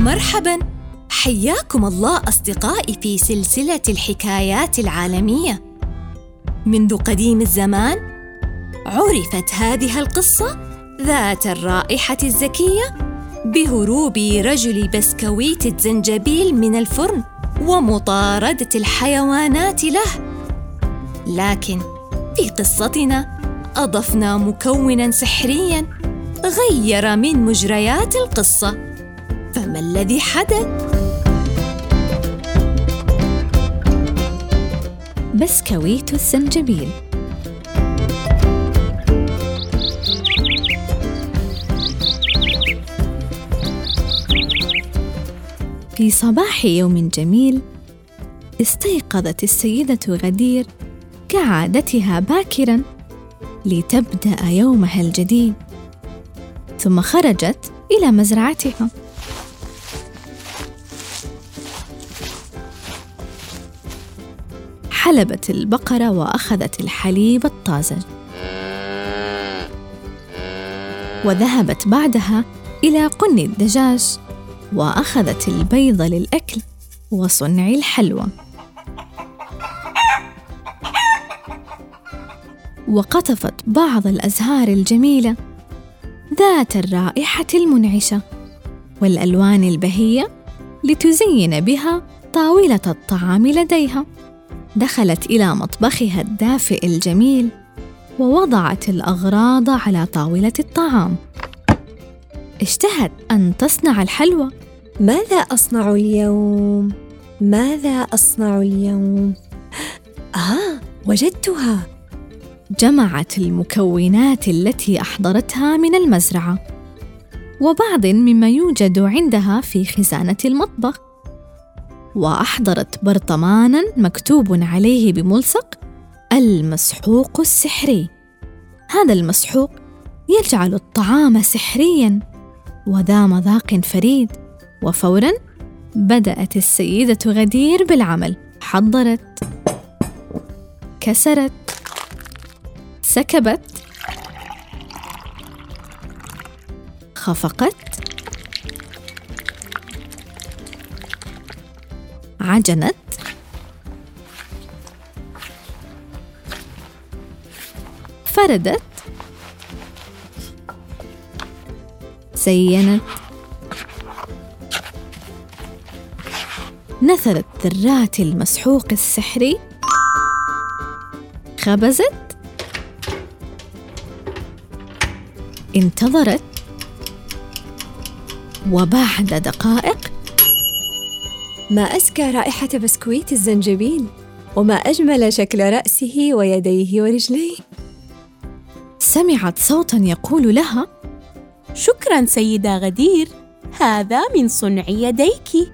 مرحبا. حياكم الله أصدقائي في سلسلة الحكايات العالمية. منذ قديم الزمان عرفت هذه القصة ذات الرائحة الزكية بهروب رجل بسكويت الزنجبيل من الفرن ومطاردة الحيوانات له. لكن في قصتنا أضفنا مكونا سحريا غير من مجريات القصة. فما الذي حدث بسكويت الزنجبيل في صباح يوم جميل استيقظت السيدة غدير كعادتها باكرا لتبدأ يومها الجديد ثم خرجت إلى مزرعتها. حلبت البقرة وأخذت الحليب الطازج. وذهبت بعدها إلى قن الدجاج وأخذت البيض للأكل وصنع الحلوى. وقطفت بعض الأزهار الجميلة ذات الرائحة المنعشة والألوان البهية لتزين بها طاولة الطعام لديها. دخلت إلى مطبخها الدافئ الجميل ووضعت الأغراض على طاولة الطعام اشتهت أن تصنع الحلوى ماذا أصنع اليوم؟ ماذا أصنع اليوم؟ آه وجدتها جمعت المكونات التي أحضرتها من المزرعة وبعض مما يوجد عندها في خزانة المطبخ وأحضرت برطمانا مكتوب عليه بملصق المسحوق السحري. هذا المسحوق يجعل الطعام سحريا وذا مذاق فريد وفورا بدأت السيدة غدير بالعمل. حضرت كسرت سكبت خفقت عجنت فردت. زينت. نثرت ذرات المسحوق السحري. خبزت. انتظرت. وبعد دقائق. ما أزكى رائحة بسكويت الزنجبيل وما أجمل شكل رأسه ويديه ورجليه. سمعت صوتا يقول لها شكرا سيدة غدير هذا من صنع يديك.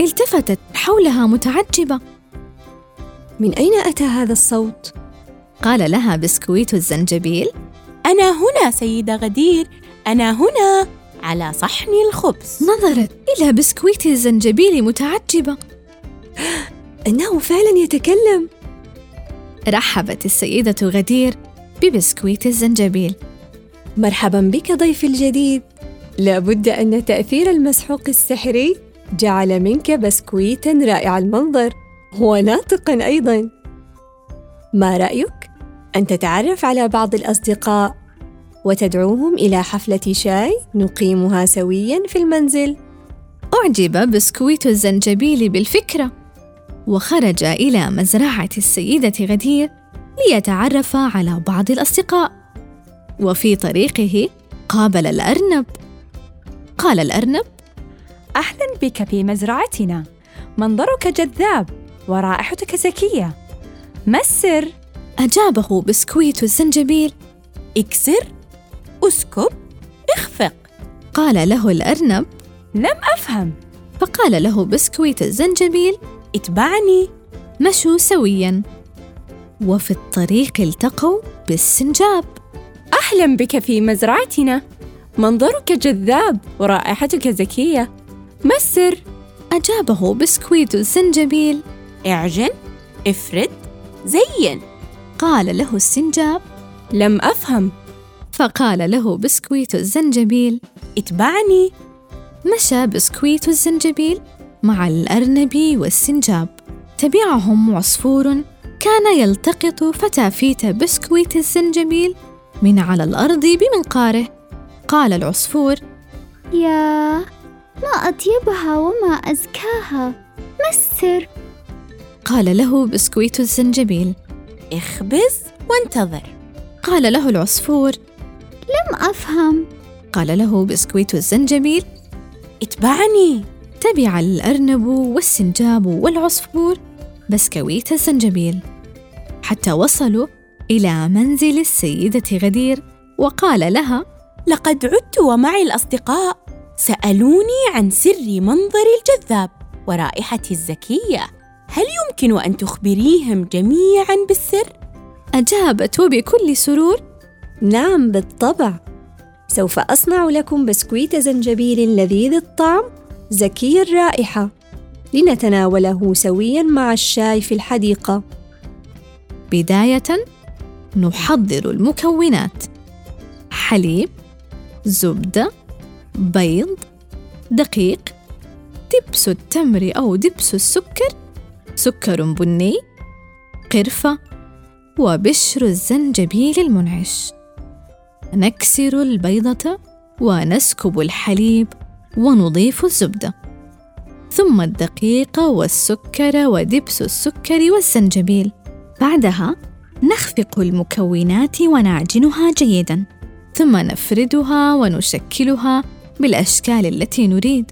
التفتت حولها متعجبة. من أين أتى هذا الصوت؟ قال لها بسكويت الزنجبيل أنا هنا سيدة غدير أنا هنا. على صحن الخبز. نظرت إلى بسكويت الزنجبيل متعجبة. إنه فعلا يتكلم. رحبت السيدة غدير ببسكويت الزنجبيل. مرحبا بك ضيفي الجديد. لابد أن تأثير المسحوق السحري جعل منك بسكويتا رائع المنظر وناطقا أيضا. ما رأيك؟ أن تتعرف على بعض الأصدقاء. وتدعوهم إلى حفلة شاي نقيمها سويا في المنزل. أعجب بسكويت الزنجبيل بالفكرة. وخرج إلى مزرعة السيدة غدير ليتعرف على بعض الأصدقاء. وفي طريقه قابل الأرنب. قال الأرنب أهلا بك في مزرعتنا. منظرك جذاب ورائحتك زكية ما السر؟ أجابه بسكويت الزنجبيل اكسر اسكب اخفق. قال له الأرنب لم أفهم. فقال له بسكويت الزنجبيل اتبعني. مشوا سويا. وفي الطريق التقوا بالسنجاب. أهلا بك في مزرعتنا. منظرك جذاب ورائحتك زكية ما السر؟ أجابه بسكويت الزنجبيل. اعجن افرد زين. قال له السنجاب. لم أفهم. فقال له بسكويت الزنجبيل. اتبعني. مشى بسكويت الزنجبيل مع الأرنب والسنجاب. تبعهم عصفور كان يلتقط فتافيت بسكويت الزنجبيل من على الأرض بمنقاره. قال العصفور يا ما أطيبها وما أزكاها. ما السر؟ قال له بسكويت الزنجبيل اخبز وانتظر. قال له العصفور لم أفهم. قال له بسكويت الزنجبيل اتبعني. تبع الأرنب والسنجاب والعصفور بسكويت الزنجبيل. حتى وصلوا إلى منزل السيدة غدير وقال لها لقد عدت ومعي الأصدقاء سألوني عن سر منظري الجذاب ورائحتي الزكية. هل يمكن أن تخبريهم جميعا بالسر؟ أجابت وبكل سرور نعم بالطبع. سوف أصنع لكم بسكويت زنجبيل لذيذ الطعم زكي الرائحة. لنتناوله سويا مع الشاي في الحديقة. بداية نحضر المكونات. حليب زبدة بيض دقيق دبس التمر أو دبس السكر سكر بني قرفة وبشر الزنجبيل المنعش. نكسر البيضة ونسكب الحليب ونضيف الزبدة. ثم الدقيق والسكر ودبس السكر والزنجبيل. بعدها نخفق المكونات ونعجنها جيدا. ثم نفردها ونشكلها بالأشكال التي نريد.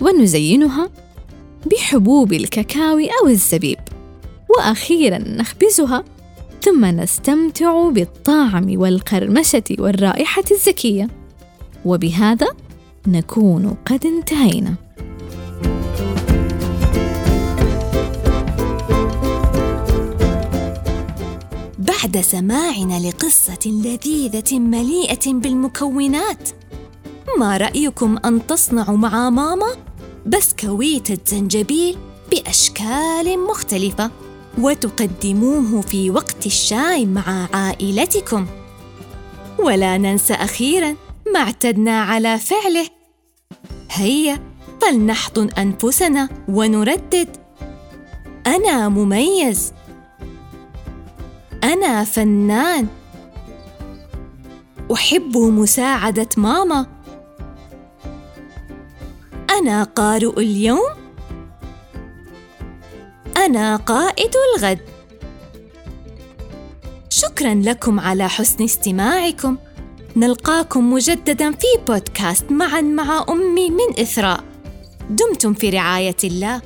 ونزينها بحبوب الكاكاو أو الزبيب. وأخيرا نخبزها ثم نستمتع بالطعم والقرمشة والرائحة الزكية. وبهذا نكون قد انتهينا. بعد سماعنا لقصة لذيذة مليئة بالمكونات ما رأيكم أن تصنعوا مع ماما بسكويت الزنجبيل بأشكال مختلفة؟ وتقدموه في وقت الشاي مع عائلتكم. ولا ننسى أخيراً ما اعتدنا على فعله. هيا فلنحضن أنفسنا ونردد. أنا مميز. أنا فنان. أحب مساعدة ماما. أنا قارئ اليوم. أنا قائد الغد. شكرا لكم على حسن استماعكم. نلقاكم مجددا في بودكاست معا مع أمي من إثراء. دمتم في رعاية الله.